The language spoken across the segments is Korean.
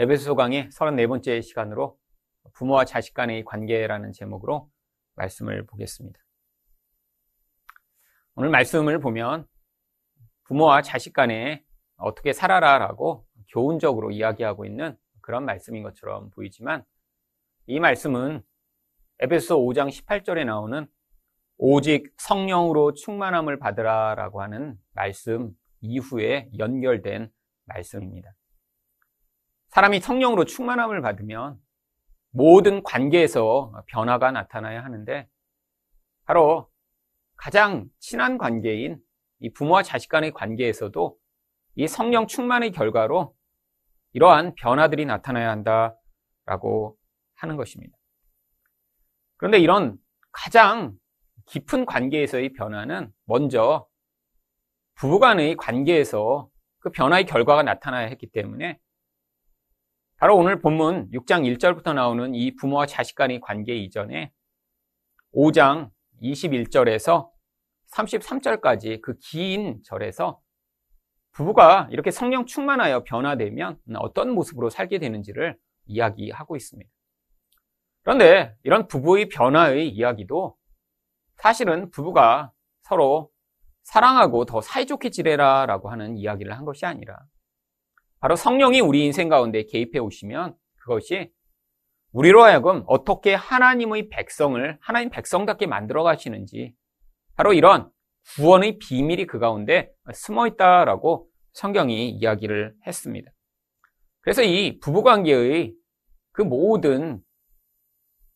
에베소 강의 34번째 시간으로 부모와 자식 간의 관계라는 제목으로 말씀을 보겠습니다. 오늘 말씀을 보면 부모와 자식 간에 어떻게 살아라라고 교훈적으로 이야기하고 있는 그런 말씀인 것처럼 보이지만 이 말씀은 에베소 5장 18절에 나오는 오직 성령으로 충만함을 받으라라고 하는 말씀 이후에 연결된 말씀입니다. 사람이 성령으로 충만함을 받으면 모든 관계에서 변화가 나타나야 하는데 바로 가장 친한 관계인 이 부모와 자식 간의 관계에서도 이 성령 충만의 결과로 이러한 변화들이 나타나야 한다라고 하는 것입니다. 그런데 이런 가장 깊은 관계에서의 변화는 먼저 부부간의 관계에서 그 변화의 결과가 나타나야 했기 때문에 바로 오늘 본문 6장 1절부터 나오는 이 부모와 자식 간의 관계 이전에 5장 21절에서 33절까지 그 긴 절에서 부부가 이렇게 성령 충만하여 변화되면 어떤 모습으로 살게 되는지를 이야기하고 있습니다. 그런데 이런 부부의 변화의 이야기도 사실은 부부가 서로 사랑하고 더 사이좋게 지내라 라고 하는 이야기를 한 것이 아니라 바로 성령이 우리 인생 가운데 개입해 오시면 그것이 우리로 하여금 어떻게 하나님의 백성을 하나님 백성답게 만들어 가시는지 바로 이런 구원의 비밀이 그 가운데 숨어 있다라고 성경이 이야기를 했습니다. 그래서 이 부부관계의 그 모든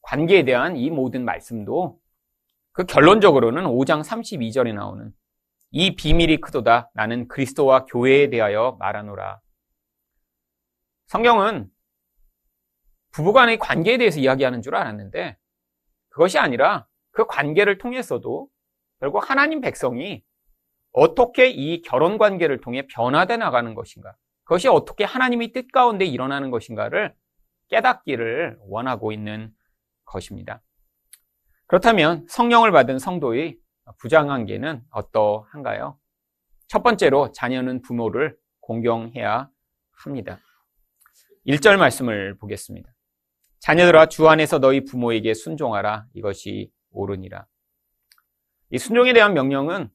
관계에 대한 이 모든 말씀도 그 결론적으로는 5장 32절에 나오는 이 비밀이 크도다 나는 그리스도와 교회에 대하여 말하노라. 성경은 부부간의 관계에 대해서 이야기하는 줄 알았는데 그것이 아니라 그 관계를 통해서도 결국 하나님 백성이 어떻게 이 결혼 관계를 통해 변화돼 나가는 것인가, 그것이 어떻게 하나님의 뜻 가운데 일어나는 것인가를 깨닫기를 원하고 있는 것입니다. 그렇다면 성령을 받은 성도의 부장관계는 어떠한가요? 첫 번째로 자녀는 부모를 공경해야 합니다. 1절 말씀을 보겠습니다. 자녀들아 주 안에서 너희 부모에게 순종하라 이것이 옳으니라. 이 순종에 대한 명령은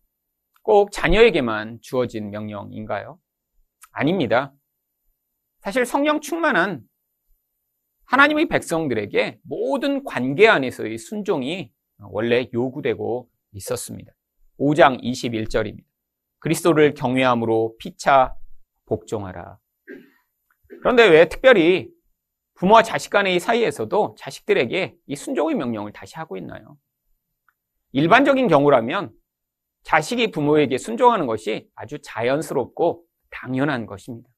꼭 자녀에게만 주어진 명령인가요? 아닙니다. 사실 성령 충만한 하나님의 백성들에게 모든 관계 안에서의 순종이 원래 요구되고 있었습니다. 5장 21절입니다. 그리스도를 경외함으로 피차 복종하라. 그런데 왜 특별히 부모와 자식 간의 사이에서도 자식들에게 이 순종의 명령을 다시 하고 있나요? 일반적인 경우라면 자식이 부모에게 순종하는 것이 아주 자연스럽고 당연한 것입니다.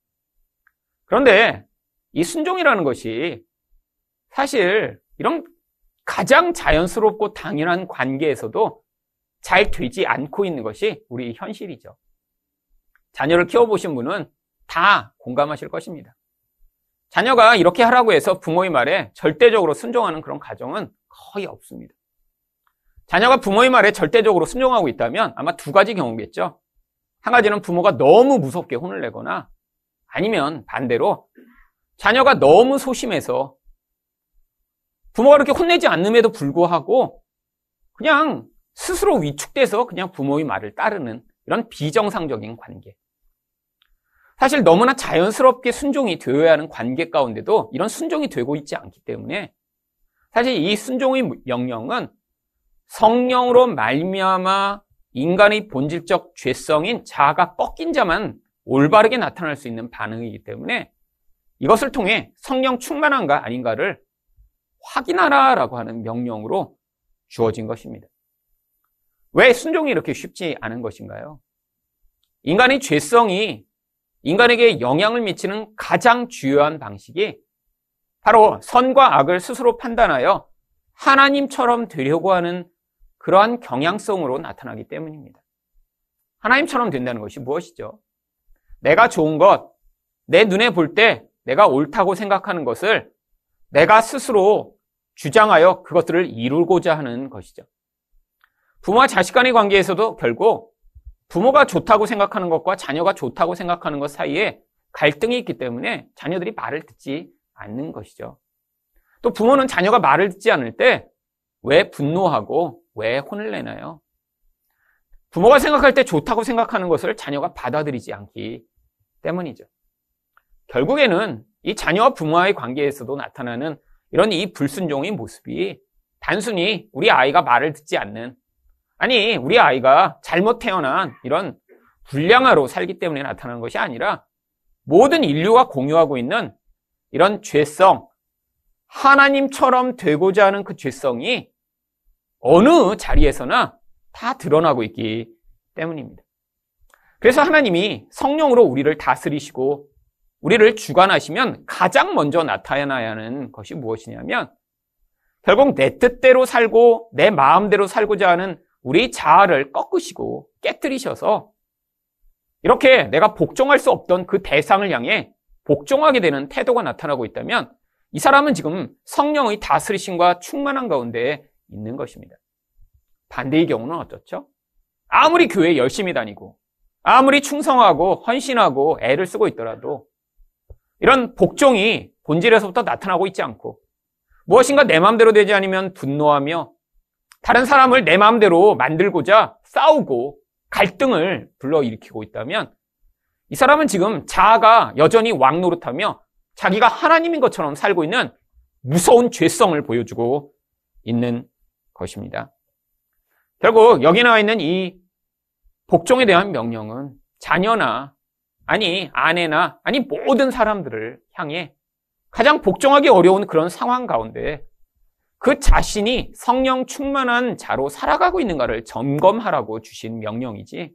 그런데 이 순종이라는 것이 사실 이런 가장 자연스럽고 당연한 관계에서도 잘 되지 않고 있는 것이 우리 현실이죠. 자녀를 키워보신 분은 다 공감하실 것입니다. 자녀가 이렇게 하라고 해서 부모의 말에 절대적으로 순종하는 그런 가정은 거의 없습니다. 자녀가 부모의 말에 절대적으로 순종하고 있다면 아마 두 가지 경우겠죠. 한 가지는 부모가 너무 무섭게 혼을 내거나 아니면 반대로 자녀가 너무 소심해서 부모가 그렇게 혼내지 않음에도 불구하고 그냥 스스로 위축돼서 그냥 부모의 말을 따르는 이런 비정상적인 관계. 사실 너무나 자연스럽게 순종이 되어야 하는 관계 가운데도 이런 순종이 되고 있지 않기 때문에 사실 이 순종의 명령은 성령으로 말미암아 인간의 본질적 죄성인 자아가 꺾인 자만 올바르게 나타날 수 있는 반응이기 때문에 이것을 통해 성령 충만한가 아닌가를 확인하라라고 하는 명령으로 주어진 것입니다. 왜 순종이 이렇게 쉽지 않은 것인가요? 인간의 죄성이 인간에게 영향을 미치는 가장 주요한 방식이 바로 선과 악을 스스로 판단하여 하나님처럼 되려고 하는 그러한 경향성으로 나타나기 때문입니다. 하나님처럼 된다는 것이 무엇이죠? 내가 좋은 것, 내 눈에 볼 때 내가 옳다고 생각하는 것을 내가 스스로 주장하여 그것들을 이루고자 하는 것이죠. 부모와 자식 간의 관계에서도 결국 부모가 좋다고 생각하는 것과 자녀가 좋다고 생각하는 것 사이에 갈등이 있기 때문에 자녀들이 말을 듣지 않는 것이죠. 또 부모는 자녀가 말을 듣지 않을 때 왜 분노하고 왜 혼을 내나요? 부모가 생각할 때 좋다고 생각하는 것을 자녀가 받아들이지 않기 때문이죠. 결국에는 이 자녀와 부모와의 관계에서도 나타나는 이런 이 불순종의 모습이 단순히 우리 아이가 말을 듣지 않는 아니 우리 아이가 잘못 태어난 이런 불량아로 살기 때문에 나타나는 것이 아니라 모든 인류가 공유하고 있는 이런 죄성, 하나님처럼 되고자 하는 그 죄성이 어느 자리에서나 다 드러나고 있기 때문입니다. 그래서 하나님이 성령으로 우리를 다스리시고 우리를 주관하시면 가장 먼저 나타나야 하는 것이 무엇이냐면 결국 내 뜻대로 살고 내 마음대로 살고자 하는 우리 자아를 꺾으시고 깨뜨리셔서 이렇게 내가 복종할 수 없던 그 대상을 향해 복종하게 되는 태도가 나타나고 있다면 이 사람은 지금 성령의 다스리심과 충만한 가운데 있는 것입니다. 반대의 경우는 어떻죠? 아무리 교회 열심히 다니고 아무리 충성하고 헌신하고 애를 쓰고 있더라도 이런 복종이 본질에서부터 나타나고 있지 않고 무엇인가 내 마음대로 되지 않으면 분노하며 다른 사람을 내 마음대로 만들고자 싸우고 갈등을 불러일으키고 있다면 이 사람은 지금 자아가 여전히 왕노릇하며 자기가 하나님인 것처럼 살고 있는 무서운 죄성을 보여주고 있는 것입니다. 결국 여기 나와 있는 이 복종에 대한 명령은 자녀나 아니 아내나 아니 모든 사람들을 향해 가장 복종하기 어려운 그런 상황 가운데 그 자신이 성령 충만한 자로 살아가고 있는가를 점검하라고 주신 명령이지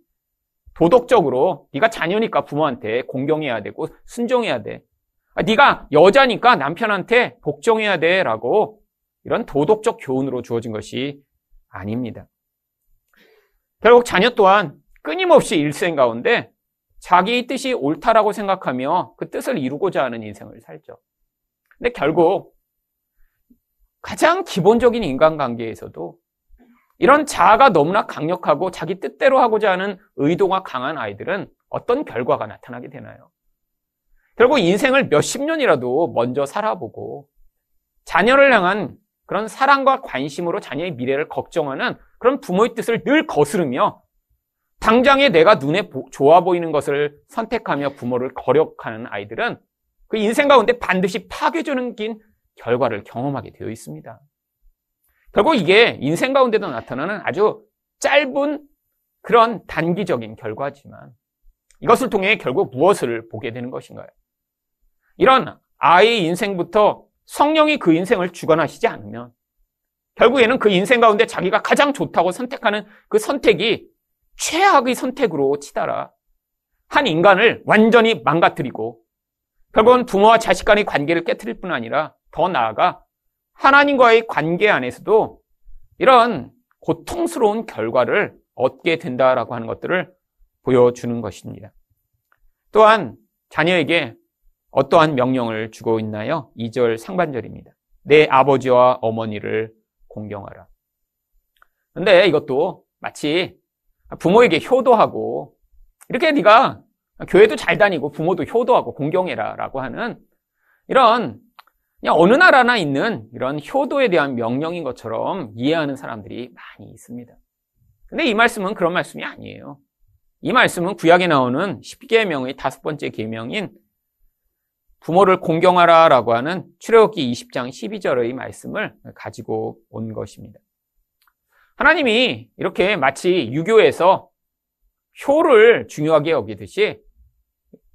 도덕적으로 네가 자녀니까 부모한테 공경해야 되고 순종해야 돼. 아, 네가 여자니까 남편한테 복종해야 돼라고 이런 도덕적 교훈으로 주어진 것이 아닙니다. 결국 자녀 또한 끊임없이 일생 가운데 자기 뜻이 옳다라고 생각하며 그 뜻을 이루고자 하는 인생을 살죠. 근데 결국 가장 기본적인 인간관계에서도 이런 자아가 너무나 강력하고 자기 뜻대로 하고자 하는 의도가 강한 아이들은 어떤 결과가 나타나게 되나요? 결국 인생을 몇십 년이라도 먼저 살아보고 자녀를 향한 그런 사랑과 관심으로 자녀의 미래를 걱정하는 그런 부모의 뜻을 늘 거스르며 당장에 내가 눈에 좋아 보이는 것을 선택하며 부모를 거력하는 아이들은 그 인생 가운데 반드시 긴 결과를 경험하게 되어 있습니다. 결국 이게 인생 가운데도 나타나는 아주 짧은 그런 단기적인 결과지만 이것을 통해 결국 무엇을 보게 되는 것인가요? 이런 아이의 인생부터 성령이 그 인생을 주관하시지 않으면 결국에는 그 인생 가운데 자기가 가장 좋다고 선택하는 그 선택이 최악의 선택으로 치달아 한 인간을 완전히 망가뜨리고 결국은 부모와 자식 간의 관계를 깨뜨릴 뿐 아니라 더 나아가 하나님과의 관계 안에서도 이런 고통스러운 결과를 얻게 된다라고 하는 것들을 보여주는 것입니다. 또한 자녀에게 어떠한 명령을 주고 있나요? 2절 상반절입니다. 내 아버지와 어머니를 공경하라. 근데 이것도 마치 부모에게 효도하고 이렇게 네가 교회도 잘 다니고 부모도 효도하고 공경해라라고 하는 이런 그냥 어느 나라나 있는 이런 효도에 대한 명령인 것처럼 이해하는 사람들이 많이 있습니다. 근데 이 말씀은 그런 말씀이 아니에요. 이 말씀은 구약에 나오는 10계명의 다섯 번째 계명인 부모를 공경하라라고 하는 출애굽기 20장 12절의 말씀을 가지고 온 것입니다. 하나님이 이렇게 마치 유교에서 효를 중요하게 여기듯이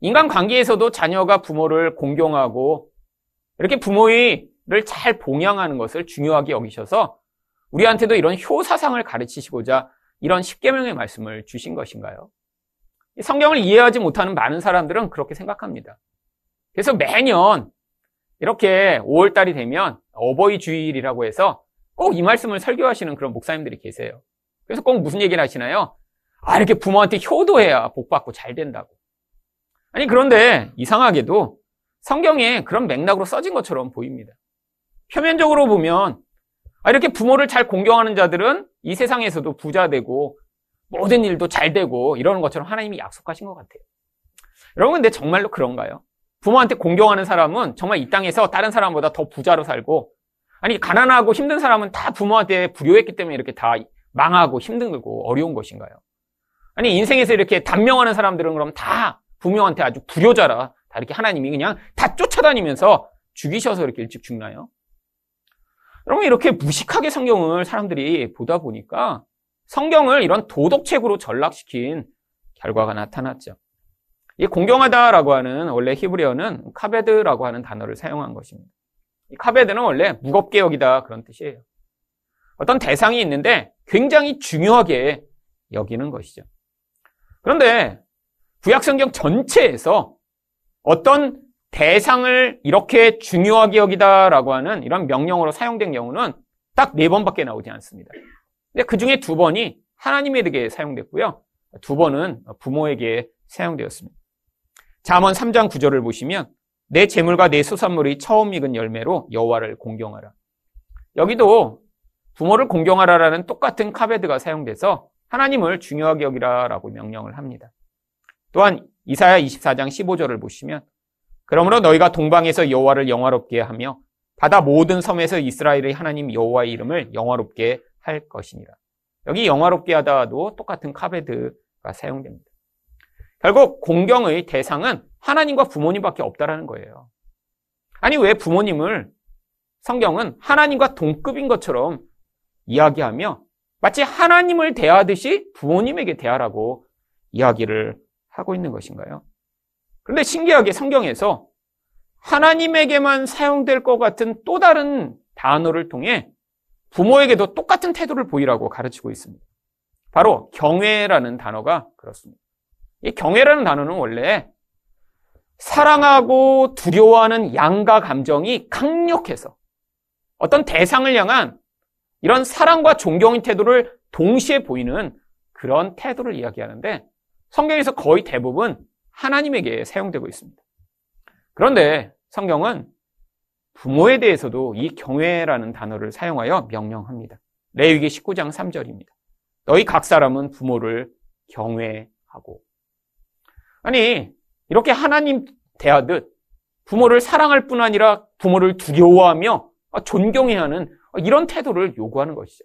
인간 관계에서도 자녀가 부모를 공경하고 이렇게 부모를 잘 봉양하는 것을 중요하게 여기셔서 우리한테도 이런 효 사상을 가르치시고자 이런 십계명의 말씀을 주신 것인가요? 성경을 이해하지 못하는 많은 사람들은 그렇게 생각합니다. 그래서 매년 이렇게 5월달이 되면 어버이 주일이라고 해서 꼭 이 말씀을 설교하시는 그런 목사님들이 계세요. 그래서 꼭 무슨 얘기를 하시나요? 아, 이렇게 부모한테 효도해야 복받고 잘 된다고. 아니, 그런데 이상하게도 성경에 그런 맥락으로 써진 것처럼 보입니다. 표면적으로 보면 아, 이렇게 부모를 잘 공경하는 자들은 이 세상에서도 부자 되고 모든 일도 잘 되고 이러는 것처럼 하나님이 약속하신 것 같아요. 여러분, 근데 정말로 그런가요? 부모한테 공경하는 사람은 정말 이 땅에서 다른 사람보다 더 부자로 살고, 아니, 가난하고 힘든 사람은 다 부모한테 불효했기 때문에 이렇게 다 망하고 힘들고 어려운 것인가요? 아니, 인생에서 이렇게 단명하는 사람들은 그럼 다 부모한테 아주 불효자라, 다 이렇게 하나님이 그냥 다 쫓아다니면서 죽이셔서 이렇게 일찍 죽나요? 여러분, 이렇게 무식하게 성경을 사람들이 보다 보니까 성경을 이런 도덕책으로 전락시킨 결과가 나타났죠. 이 공경하다라고 하는 원래 히브리어는 카베드라고 하는 단어를 사용한 것입니다. 이 카베드는 원래 무겁게 여기다 그런 뜻이에요. 어떤 대상이 있는데 굉장히 중요하게 여기는 것이죠. 그런데 구약성경 전체에서 어떤 대상을 이렇게 중요하게 여기다라고 하는 이런 명령으로 사용된 경우는 딱 네 번밖에 나오지 않습니다. 근데 그 중에 두 번이 하나님에게 사용됐고요. 두 번은 부모에게 사용되었습니다. 잠언 3장 9절을 보시면 내 재물과 내 수산물이 처음 익은 열매로 여호와를 공경하라. 여기도 부모를 공경하라라는 똑같은 카베드가 사용돼서 하나님을 중요하게 여기라라고 명령을 합니다. 또한 이사야 24장 15절을 보시면 그러므로 너희가 동방에서 여호와를 영화롭게 하며 바다 모든 섬에서 이스라엘의 하나님 여호와의 이름을 영화롭게 할 것이니라. 여기 영화롭게 하다도 똑같은 카베드가 사용됩니다. 결국 공경의 대상은 하나님과 부모님밖에 없다라는 거예요. 아니 왜 부모님을 성경은 하나님과 동급인 것처럼 이야기하며 마치 하나님을 대하듯이 부모님에게 대하라고 이야기를 하고 있는 것인가요? 그런데 신기하게 성경에서 하나님에게만 사용될 것 같은 또 다른 단어를 통해 부모에게도 똑같은 태도를 보이라고 가르치고 있습니다. 바로 경외라는 단어가 그렇습니다. 이 경외라는 단어는 원래 사랑하고 두려워하는 양가 감정이 강력해서 어떤 대상을 향한 이런 사랑과 존경의 태도를 동시에 보이는 그런 태도를 이야기하는데 성경에서 거의 대부분 하나님에게 사용되고 있습니다. 그런데 성경은 부모에 대해서도 이 경외라는 단어를 사용하여 명령합니다. 레위기 19장 3절입니다. 너희 각 사람은 부모를 경외하고. 아니, 이렇게 하나님 대하듯 부모를 사랑할 뿐 아니라 부모를 두려워하며 존경해야 하는 이런 태도를 요구하는 것이죠.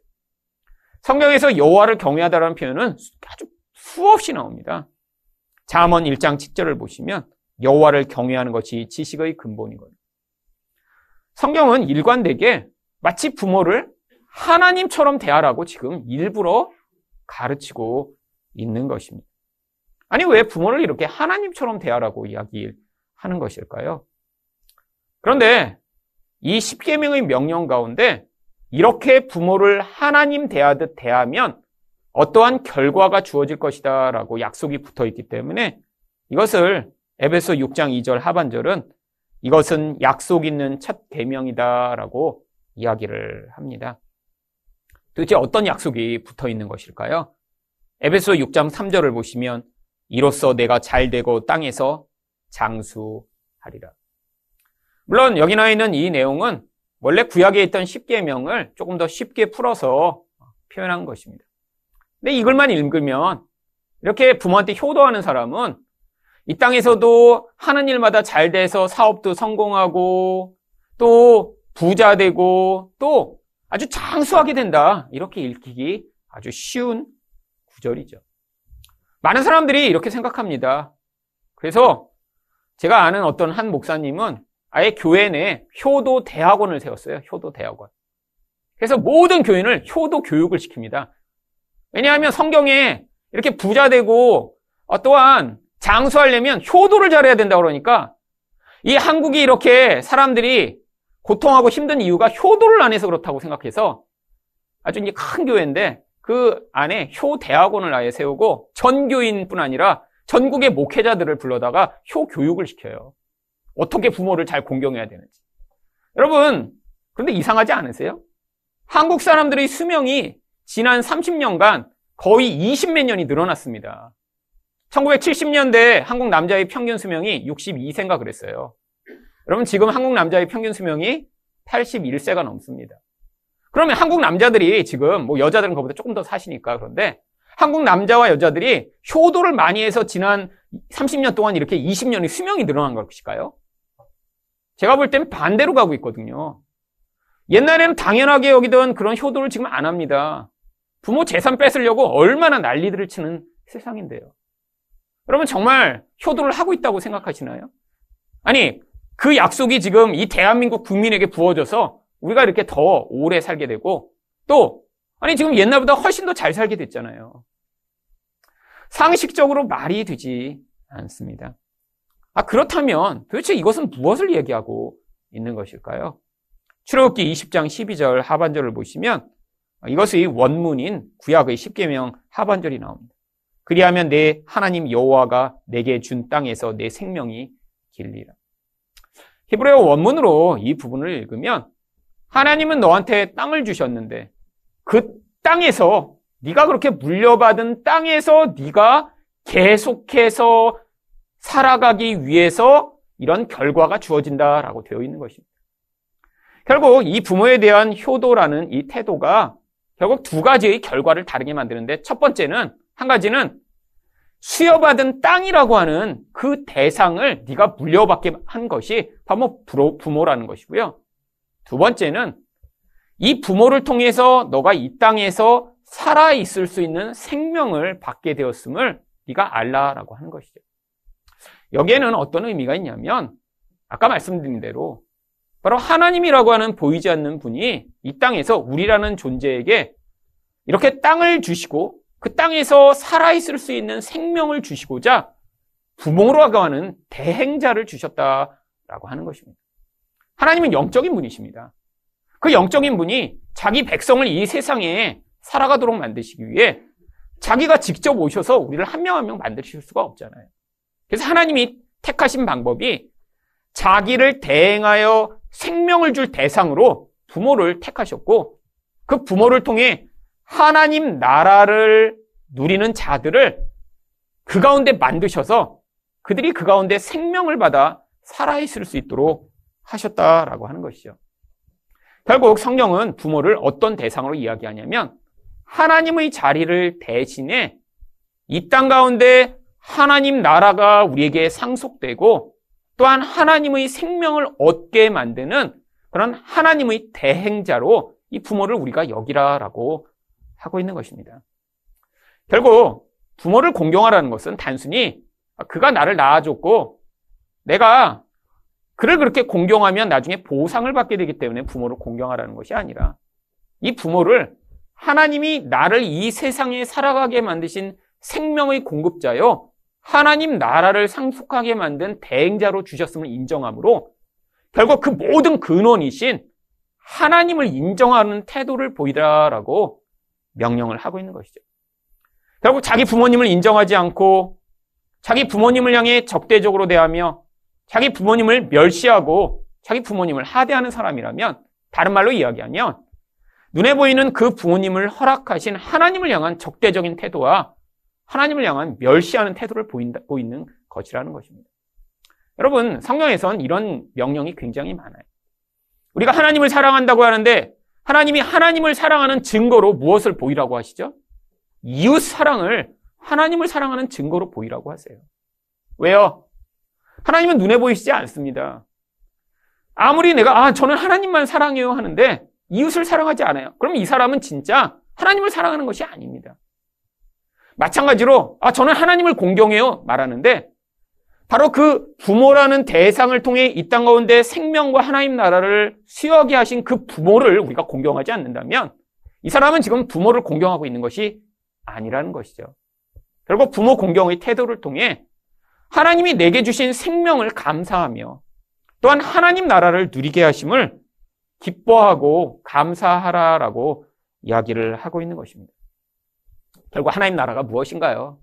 성경에서 여호와를 경외하다라는 표현은 아주 수없이 나옵니다. 잠언 1장 7절을 보시면 여호와를 경외하는 것이 지식의 근본이거든요. 성경은 일관되게 마치 부모를 하나님처럼 대하라고 지금 일부러 가르치고 있는 것입니다. 아니 왜 부모를 이렇게 하나님처럼 대하라고 이야기하는 것일까요? 그런데 이 십계명의 명령 가운데 이렇게 부모를 하나님 대하듯 대하면 어떠한 결과가 주어질 것이다 라고 약속이 붙어 있기 때문에 이것을 에베소 6장 2절 하반절은 이것은 약속 있는 첫 계명이다 라고 이야기를 합니다. 도대체 어떤 약속이 붙어 있는 것일까요? 에베소 6장 3절을 보시면 이로써 내가 잘 되고 땅에서 장수하리라. 물론 여기 나와 있는 이 내용은 원래 구약에 있던 10계명을 조금 더 쉽게 풀어서 표현한 것입니다. 근데 이걸만 읽으면 이렇게 부모한테 효도하는 사람은 이 땅에서도 하는 일마다 잘 돼서 사업도 성공하고 또 부자 되고 또 아주 장수하게 된다. 이렇게 읽히기 아주 쉬운 구절이죠. 많은 사람들이 이렇게 생각합니다. 그래서 제가 아는 어떤 한 목사님은 아예 교회 내 효도 대학원을 세웠어요. 효도 대학원. 그래서 모든 교인을 효도 교육을 시킵니다. 왜냐하면 성경에 이렇게 부자 되고 어, 또한 장수하려면 효도를 잘해야 된다 그러니까 이 한국이 이렇게 사람들이 고통하고 힘든 이유가 효도를 안 해서 그렇다고 생각해서 아주 큰 교회인데 그 안에 효 대학원을 아예 세우고 전교인뿐 아니라 전국의 목회자들을 불러다가 효 교육을 시켜요. 어떻게 부모를 잘 공경해야 되는지. 여러분, 그런데 이상하지 않으세요? 한국 사람들의 수명이 지난 30년간 거의 20몇 년이 늘어났습니다. 1970년대 한국 남자의 평균 수명이 62세인가 그랬어요. 여러분 지금 한국 남자의 평균 수명이 81세가 넘습니다. 그러면 한국 남자들이 지금 뭐 여자들은 그보다 조금 더 사시니까 그런데 한국 남자와 여자들이 효도를 많이 해서 지난 30년 동안 이렇게 20년의 수명이 늘어난 것일까요? 제가 볼 때는 반대로 가고 있거든요. 옛날에는 당연하게 여기던 그런 효도를 지금 안 합니다. 부모 재산 뺏으려고 얼마나 난리들을 치는 세상인데요. 여러분 정말 효도를 하고 있다고 생각하시나요? 아니, 그 약속이 지금 이 대한민국 국민에게 부어져서 우리가 이렇게 더 오래 살게 되고 또 아니 지금 옛날보다 훨씬 더 잘 살게 됐잖아요. 상식적으로 말이 되지 않습니다. 아 그렇다면 도대체 이것은 무엇을 얘기하고 있는 것일까요? 출애굽기 20장 12절 하반절을 보시면 이것의 원문인 구약의 10계명 하반절이 나옵니다. 그리하면 내 하나님 여호와가 내게 준 땅에서 내 생명이 길리라. 히브리어 원문으로 이 부분을 읽으면 하나님은 너한테 땅을 주셨는데 그 땅에서 네가 그렇게 물려받은 땅에서 네가 계속해서 살아가기 위해서 이런 결과가 주어진다라고 되어 있는 것입니다. 결국 이 부모에 대한 효도라는 이 태도가 결국 두 가지의 결과를 다르게 만드는데 첫 번째는 한 가지는 수여받은 땅이라고 하는 그 대상을 네가 물려받게 한 것이 바로 부모라는 것이고요. 두 번째는 이 부모를 통해서 너가 이 땅에서 살아 있을 수 있는 생명을 받게 되었음을 네가 알라라고 하는 것이죠. 여기에는 어떤 의미가 있냐면 아까 말씀드린 대로 바로 하나님이라고 하는 보이지 않는 분이 이 땅에서 우리라는 존재에게 이렇게 땅을 주시고 그 땅에서 살아있을 수 있는 생명을 주시고자 부모라고 하는 대행자를 주셨다라고 하는 것입니다. 하나님은 영적인 분이십니다. 그 영적인 분이 자기 백성을 이 세상에 살아가도록 만드시기 위해 자기가 직접 오셔서 우리를 한 명 한 명 만드실 수가 없잖아요. 그래서 하나님이 택하신 방법이 자기를 대행하여 생명을 줄 대상으로 부모를 택하셨고 그 부모를 통해 하나님 나라를 누리는 자들을 그 가운데 만드셔서 그들이 그 가운데 생명을 받아 살아있을 수 있도록 하셨다라고 하는 것이죠. 결국 성령은 부모를 어떤 대상으로 이야기하냐면 하나님의 자리를 대신해 이 땅 가운데 하나님 나라가 우리에게 상속되고 또한 하나님의 생명을 얻게 만드는 그런 하나님의 대행자로 이 부모를 우리가 여기라라고 하고 있는 것입니다. 결국 부모를 공경하라는 것은 단순히 그가 나를 낳아줬고 내가 그를 그렇게 공경하면 나중에 보상을 받게 되기 때문에 부모를 공경하라는 것이 아니라 이 부모를 하나님이 나를 이 세상에 살아가게 만드신 생명의 공급자요. 하나님 나라를 상속하게 만든 대행자로 주셨음을 인정하므로 결국 그 모든 근원이신 하나님을 인정하는 태도를 보이라라고 명령을 하고 있는 것이죠. 결국 자기 부모님을 인정하지 않고 자기 부모님을 향해 적대적으로 대하며 자기 부모님을 멸시하고 자기 부모님을 하대하는 사람이라면 다른 말로 이야기하면 눈에 보이는 그 부모님을 허락하신 하나님을 향한 적대적인 태도와 하나님을 향한 멸시하는 태도를 보인다, 보이는 것이라는 것입니다. 여러분, 성경에선 이런 명령이 굉장히 많아요. 우리가 하나님을 사랑한다고 하는데 하나님이 하나님을 사랑하는 증거로 무엇을 보이라고 하시죠? 이웃 사랑을 하나님을 사랑하는 증거로 보이라고 하세요. 왜요? 하나님은 눈에 보이시지 않습니다. 아무리 내가, 아, 저는 하나님만 사랑해요 하는데 이웃을 사랑하지 않아요. 그럼 이 사람은 진짜 하나님을 사랑하는 것이 아닙니다. 마찬가지로, 아, 저는 하나님을 공경해요 말하는데 바로 그 부모라는 대상을 통해 이 땅 가운데 생명과 하나님 나라를 수여하게 하신 그 부모를 우리가 공경하지 않는다면 이 사람은 지금 부모를 공경하고 있는 것이 아니라는 것이죠. 결국 부모 공경의 태도를 통해 하나님이 내게 주신 생명을 감사하며 또한 하나님 나라를 누리게 하심을 기뻐하고 감사하라라고 이야기를 하고 있는 것입니다. 결국 하나님 나라가 무엇인가요?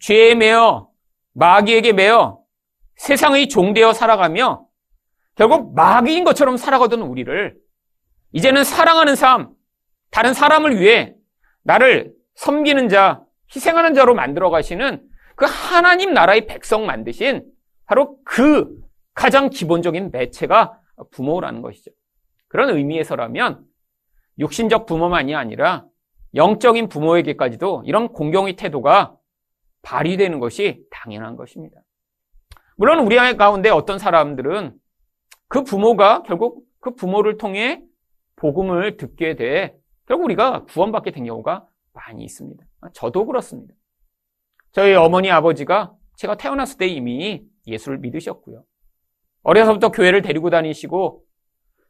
죄에 매여 마귀에게 매여 세상의 종되어 살아가며 결국 마귀인 것처럼 살아가던 우리를 이제는 사랑하는 삶, 다른 사람을 위해 나를 섬기는 자, 희생하는 자로 만들어 가시는 그 하나님 나라의 백성 만드신 바로 그 가장 기본적인 매체가 부모라는 것이죠. 그런 의미에서라면 육신적 부모만이 아니라 영적인 부모에게까지도 이런 공경의 태도가 발휘되는 것이 당연한 것입니다. 물론 우리 가운데 어떤 사람들은 그 부모가 결국 그 부모를 통해 복음을 듣게 돼 결국 우리가 구원받게 된 경우가 많이 있습니다. 저도 그렇습니다. 저희 어머니 아버지가 제가 태어났을 때 이미 예수를 믿으셨고요. 어려서부터 교회를 데리고 다니시고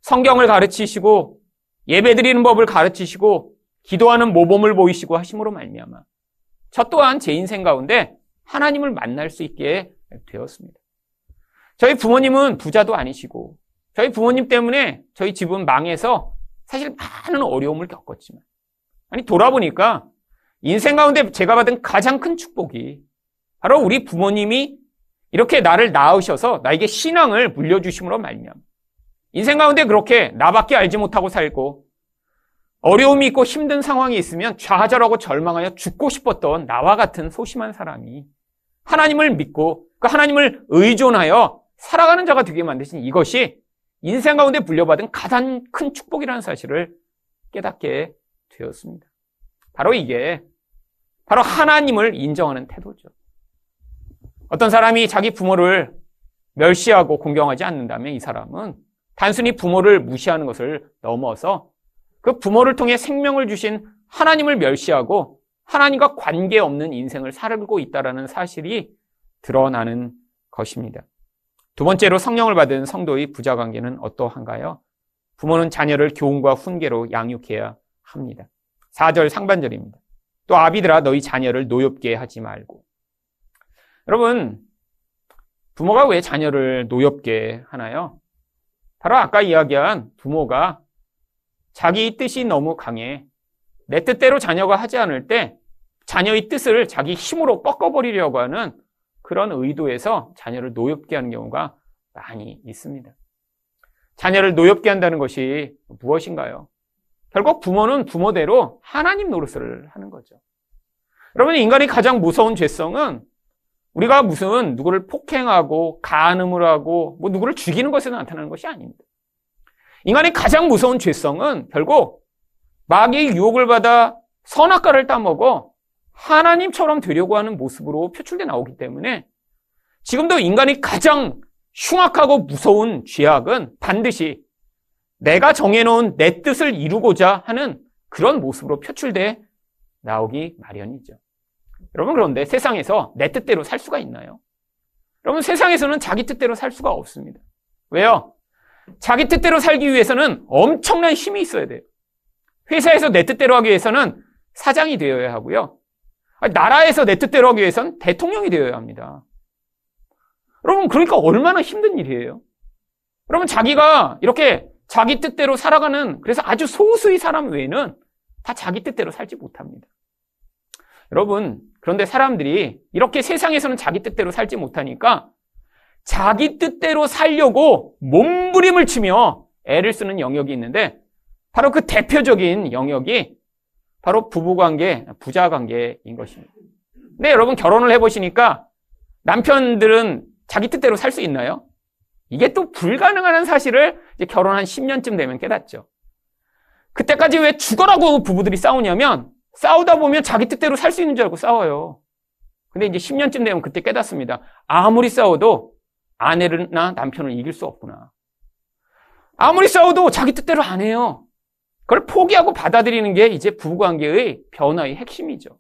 성경을 가르치시고 예배 드리는 법을 가르치시고 기도하는 모범을 보이시고 하심으로 말미암아 저 또한 제 인생 가운데 하나님을 만날 수 있게 되었습니다. 저희 부모님은 부자도 아니시고 저희 부모님 때문에 저희 집은 망해서 사실 많은 어려움을 겪었지만 아니 돌아보니까 인생 가운데 제가 받은 가장 큰 축복이 바로 우리 부모님이 이렇게 나를 낳으셔서 나에게 신앙을 물려주심으로 말미암아 인생 가운데 그렇게 나밖에 알지 못하고 살고 어려움이 있고 힘든 상황이 있으면 좌절하고 절망하여 죽고 싶었던 나와 같은 소심한 사람이 하나님을 믿고 그 하나님을 의존하여 살아가는 자가 되게 만드신 이것이 인생 가운데 불려받은 가장 큰 축복이라는 사실을 깨닫게 되었습니다. 바로 이게 바로 하나님을 인정하는 태도죠. 어떤 사람이 자기 부모를 멸시하고 공경하지 않는다면 이 사람은 단순히 부모를 무시하는 것을 넘어서 그 부모를 통해 생명을 주신 하나님을 멸시하고 하나님과 관계없는 인생을 살고 있다는 사실이 드러나는 것입니다. 두 번째로 성령을 받은 성도의 부자 관계는 어떠한가요? 부모는 자녀를 교훈과 훈계로 양육해야 합니다. 4절 상반절입니다. 또 아비들아 너희 자녀를 노엽게 하지 말고. 여러분, 부모가 왜 자녀를 노엽게 하나요? 바로 아까 이야기한 부모가 자기 뜻이 너무 강해. 내 뜻대로 자녀가 하지 않을 때 자녀의 뜻을 자기 힘으로 꺾어버리려고 하는 그런 의도에서 자녀를 노엽게 하는 경우가 많이 있습니다. 자녀를 노엽게 한다는 것이 무엇인가요? 결국 부모는 부모대로 하나님 노릇을 하는 거죠. 여러분, 인간이 가장 무서운 죄성은 우리가 무슨 누구를 폭행하고 간음을 하고 뭐 누구를 죽이는 것에 나타나는 것이 아닙니다. 인간의 가장 무서운 죄성은 결국 마귀의 유혹을 받아 선악과를 따먹어 하나님처럼 되려고 하는 모습으로 표출돼 나오기 때문에 지금도 인간이 가장 흉악하고 무서운 죄악은 반드시 내가 정해놓은 내 뜻을 이루고자 하는 그런 모습으로 표출돼 나오기 마련이죠. 여러분 그런데 세상에서 내 뜻대로 살 수가 있나요? 여러분 세상에서는 자기 뜻대로 살 수가 없습니다. 왜요? 자기 뜻대로 살기 위해서는 엄청난 힘이 있어야 돼요. 회사에서 내 뜻대로 하기 위해서는 사장이 되어야 하고요. 나라에서 내 뜻대로 하기 위해서는 대통령이 되어야 합니다. 여러분, 그러니까 얼마나 힘든 일이에요. 여러분, 자기가 이렇게 자기 뜻대로 살아가는, 그래서 아주 소수의 사람 외에는 다 자기 뜻대로 살지 못합니다. 여러분, 그런데 사람들이 이렇게 세상에서는 자기 뜻대로 살지 못하니까 자기 뜻대로 살려고 몸부림을 치며 애를 쓰는 영역이 있는데 바로 그 대표적인 영역이 바로 부부관계, 부자관계인 것입니다. 근데 여러분 결혼을 해보시니까 남편들은 자기 뜻대로 살 수 있나요? 이게 또 불가능한 사실을 결혼 한 10년쯤 되면 깨닫죠. 그때까지 왜 죽어라고 부부들이 싸우냐면 싸우다 보면 자기 뜻대로 살 수 있는 줄 알고 싸워요. 근데 이제 10년쯤 되면 그때 깨닫습니다. 아무리 싸워도 아내나 남편을 이길 수 없구나. 아무리 싸워도 자기 뜻대로 안 해요. 그걸 포기하고 받아들이는 게 이제 부부관계의 변화의 핵심이죠.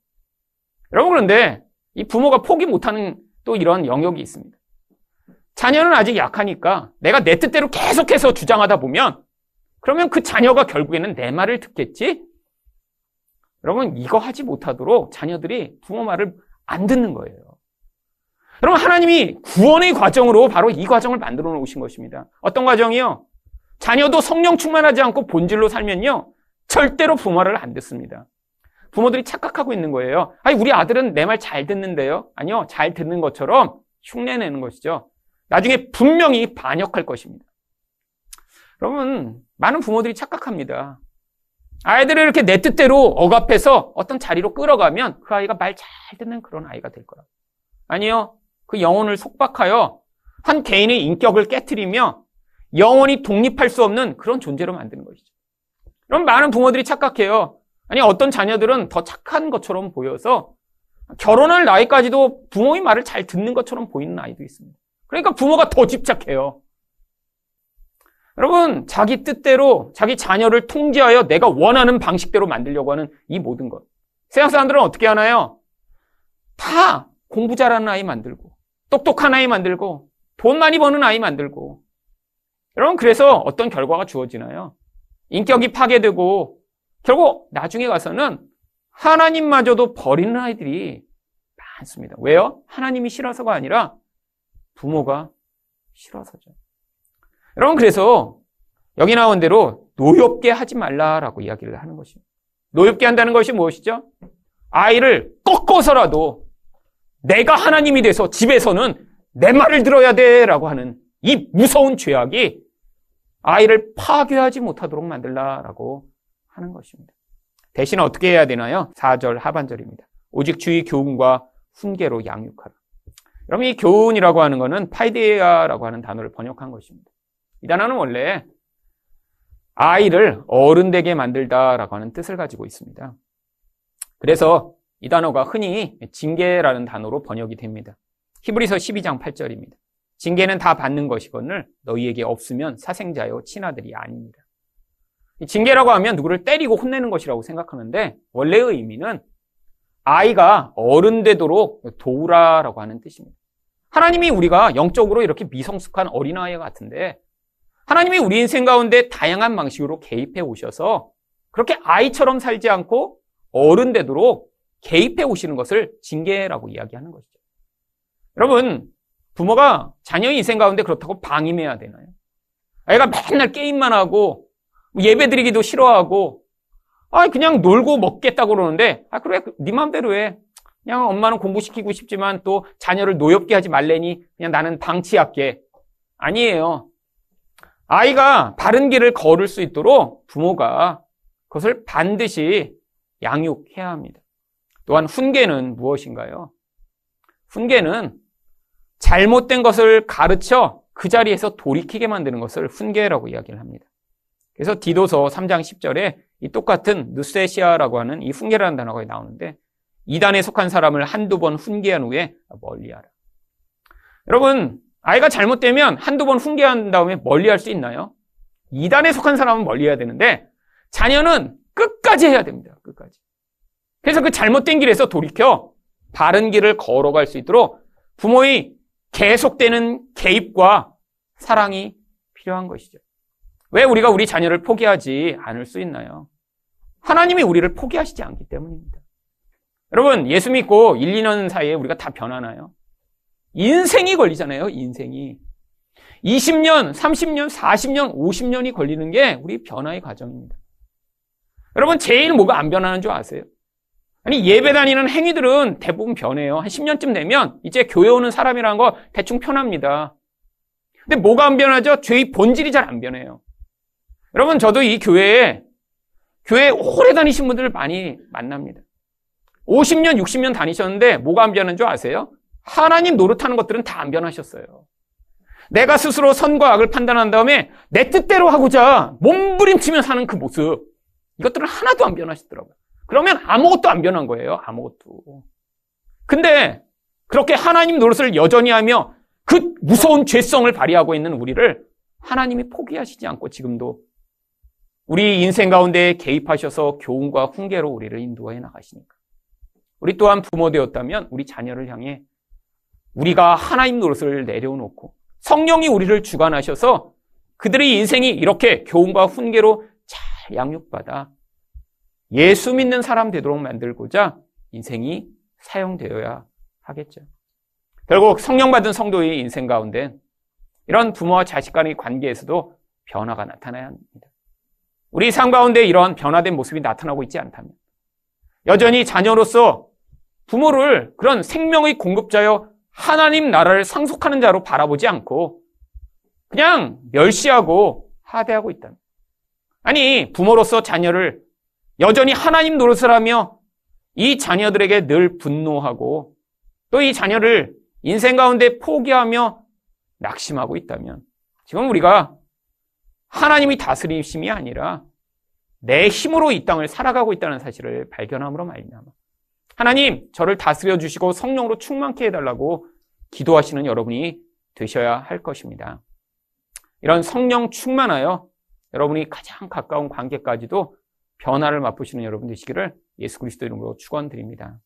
여러분 그런데 이 부모가 포기 못하는 또 이런 영역이 있습니다. 자녀는 아직 약하니까 내가 내 뜻대로 계속해서 주장하다 보면 그러면 그 자녀가 결국에는 내 말을 듣겠지? 여러분 이거 하지 못하도록 자녀들이 부모 말을 안 듣는 거예요. 여러분 하나님이 구원의 과정으로 바로 이 과정을 만들어 놓으신 것입니다. 어떤 과정이요? 자녀도 성령 충만하지 않고 본질로 살면요. 절대로 부모를 안 듣습니다. 부모들이 착각하고 있는 거예요. 아니 우리 아들은 내 말 잘 듣는데요. 아니요. 잘 듣는 것처럼 흉내내는 것이죠. 나중에 분명히 반역할 것입니다. 여러분 많은 부모들이 착각합니다. 아이들을 이렇게 내 뜻대로 억압해서 어떤 자리로 끌어가면 그 아이가 말 잘 듣는 그런 아이가 될 거라고. 아니요. 그 영혼을 속박하여 한 개인의 인격을 깨뜨리며 영원히 독립할 수 없는 그런 존재로 만드는 것이죠. 그럼 많은 부모들이 착각해요. 아니, 어떤 자녀들은 더 착한 것처럼 보여서 결혼할 나이까지도 부모의 말을 잘 듣는 것처럼 보이는 아이도 있습니다. 그러니까 부모가 더 집착해요. 여러분, 자기 뜻대로 자기 자녀를 통제하여 내가 원하는 방식대로 만들려고 하는 이 모든 것. 세상 사람들은 어떻게 하나요? 다 공부 잘하는 아이 만들고, 똑똑한 아이 만들고, 돈 많이 버는 아이 만들고. 여러분, 그래서 어떤 결과가 주어지나요? 인격이 파괴되고, 결국 나중에 가서는 하나님마저도 버리는 아이들이 많습니다. 왜요? 하나님이 싫어서가 아니라 부모가 싫어서죠. 여러분, 그래서 여기 나온 대로 노엽게 하지 말라라고 이야기를 하는 것입니다. 노엽게 한다는 것이 무엇이죠? 아이를 꺾어서라도 내가 하나님이 돼서 집에서는 내 말을 들어야 돼 라고 하는 이 무서운 죄악이 아이를 파괴하지 못하도록 만들라라고 하는 것입니다. 대신 어떻게 해야 되나요? 4절 하반절입니다. 오직 주의 교훈과 훈계로 양육하라. 여러분 이 교훈이라고 하는 것은 파이데아라고 하는 단어를 번역한 것입니다. 이 단어는 원래 아이를 어른 되게 만들다라고 하는 뜻을 가지고 있습니다. 그래서 이 단어가 흔히 징계라는 단어로 번역이 됩니다. 히브리서 12장 8절입니다. 징계는 다 받는 것이거늘 너희에게 없으면 사생자요 친아들이 아닙니다. 징계라고 하면 누구를 때리고 혼내는 것이라고 생각하는데 원래의 의미는 아이가 어른 되도록 도우라라고 하는 뜻입니다. 하나님이 우리가 영적으로 이렇게 미성숙한 어린아이 같은데 하나님이 우리 인생 가운데 다양한 방식으로 개입해 오셔서 그렇게 아이처럼 살지 않고 어른 되도록 개입해 오시는 것을 징계라고 이야기하는 것이죠. 여러분, 부모가 자녀의 인생 가운데 그렇다고 방임해야 되나요? 애가 맨날 게임만 하고 예배 드리기도 싫어하고 아 그냥 놀고 먹겠다고 그러는데 아 그래 네 맘대로 해. 그냥 엄마는 공부시키고 싶지만 또 자녀를 노엽게 하지 말래니 그냥 나는 방치할게. 아니에요. 아이가 바른 길을 걸을 수 있도록 부모가 그것을 반드시 양육해야 합니다. 또한 훈계는 무엇인가요? 훈계는 잘못된 것을 가르쳐 그 자리에서 돌이키게 만드는 것을 훈계라고 이야기를 합니다. 그래서 디도서 3장 10절에 이 똑같은 누세시아라고 하는 이 훈계라는 단어가 나오는데 이단에 속한 사람을 한두 번 훈계한 후에 멀리하라. 여러분 아이가 잘못되면 한두 번 훈계한 다음에 멀리 할 수 있나요? 이단에 속한 사람은 멀리 해야 되는데 자녀는 끝까지 해야 됩니다. 끝까지. 그래서 그 잘못된 길에서 돌이켜 바른 길을 걸어갈 수 있도록 부모의 계속되는 개입과 사랑이 필요한 것이죠. 왜 우리가 우리 자녀를 포기하지 않을 수 있나요? 하나님이 우리를 포기하시지 않기 때문입니다. 여러분, 예수 믿고 1, 2년 사이에 우리가 다 변하나요? 인생이 걸리잖아요, 인생이. 20년, 30년, 40년, 50년이 걸리는 게 우리 변화의 과정입니다. 여러분, 제일 뭐가 안 변하는 줄 아세요? 아니, 예배 다니는 행위들은 대부분 변해요. 한 10년쯤 되면 이제 교회 오는 사람이라는 거 대충 편합니다. 근데 뭐가 안 변하죠? 죄의 본질이 잘 안 변해요. 여러분, 저도 이 교회에, 교회 오래 다니신 분들을 많이 만납니다. 50년, 60년 다니셨는데 뭐가 안 변한 줄 아세요? 하나님 노릇하는 것들은 다 안 변하셨어요. 내가 스스로 선과 악을 판단한 다음에 내 뜻대로 하고자 몸부림치며 사는 그 모습. 이것들은 하나도 안 변하시더라고요. 그러면 아무것도 안 변한 거예요. 아무것도. 근데 그렇게 하나님 노릇을 여전히 하며 그 무서운 죄성을 발휘하고 있는 우리를 하나님이 포기하시지 않고 지금도 우리 인생 가운데 개입하셔서 교훈과 훈계로 우리를 인도해 나가시니까. 우리 또한 부모 되었다면 우리 자녀를 향해 우리가 하나님 노릇을 내려놓고 성령이 우리를 주관하셔서 그들의 인생이 이렇게 교훈과 훈계로 잘 양육받아 예수 믿는 사람 되도록 만들고자 인생이 사용되어야 하겠죠. 결국 성령 받은 성도의 인생 가운데 이런 부모와 자식 간의 관계에서도 변화가 나타나야 합니다. 우리 삶 가운데 이런 변화된 모습이 나타나고 있지 않다면 여전히 자녀로서 부모를 그런 생명의 공급자여 하나님 나라를 상속하는 자로 바라보지 않고 그냥 멸시하고 하대하고 있다. 아니, 부모로서 자녀를 여전히 하나님 노릇을 하며 이 자녀들에게 늘 분노하고 또 이 자녀를 인생 가운데 포기하며 낙심하고 있다면 지금 우리가 하나님이 다스리심이 아니라 내 힘으로 이 땅을 살아가고 있다는 사실을 발견함으로 말미암아 하나님 저를 다스려 주시고 성령으로 충만케 해달라고 기도하시는 여러분이 되셔야 할 것입니다. 이런 성령 충만하여 여러분이 가장 가까운 관계까지도 변화를 맛보시는 여러분 되시기를 예수 그리스도 이름으로 축원드립니다.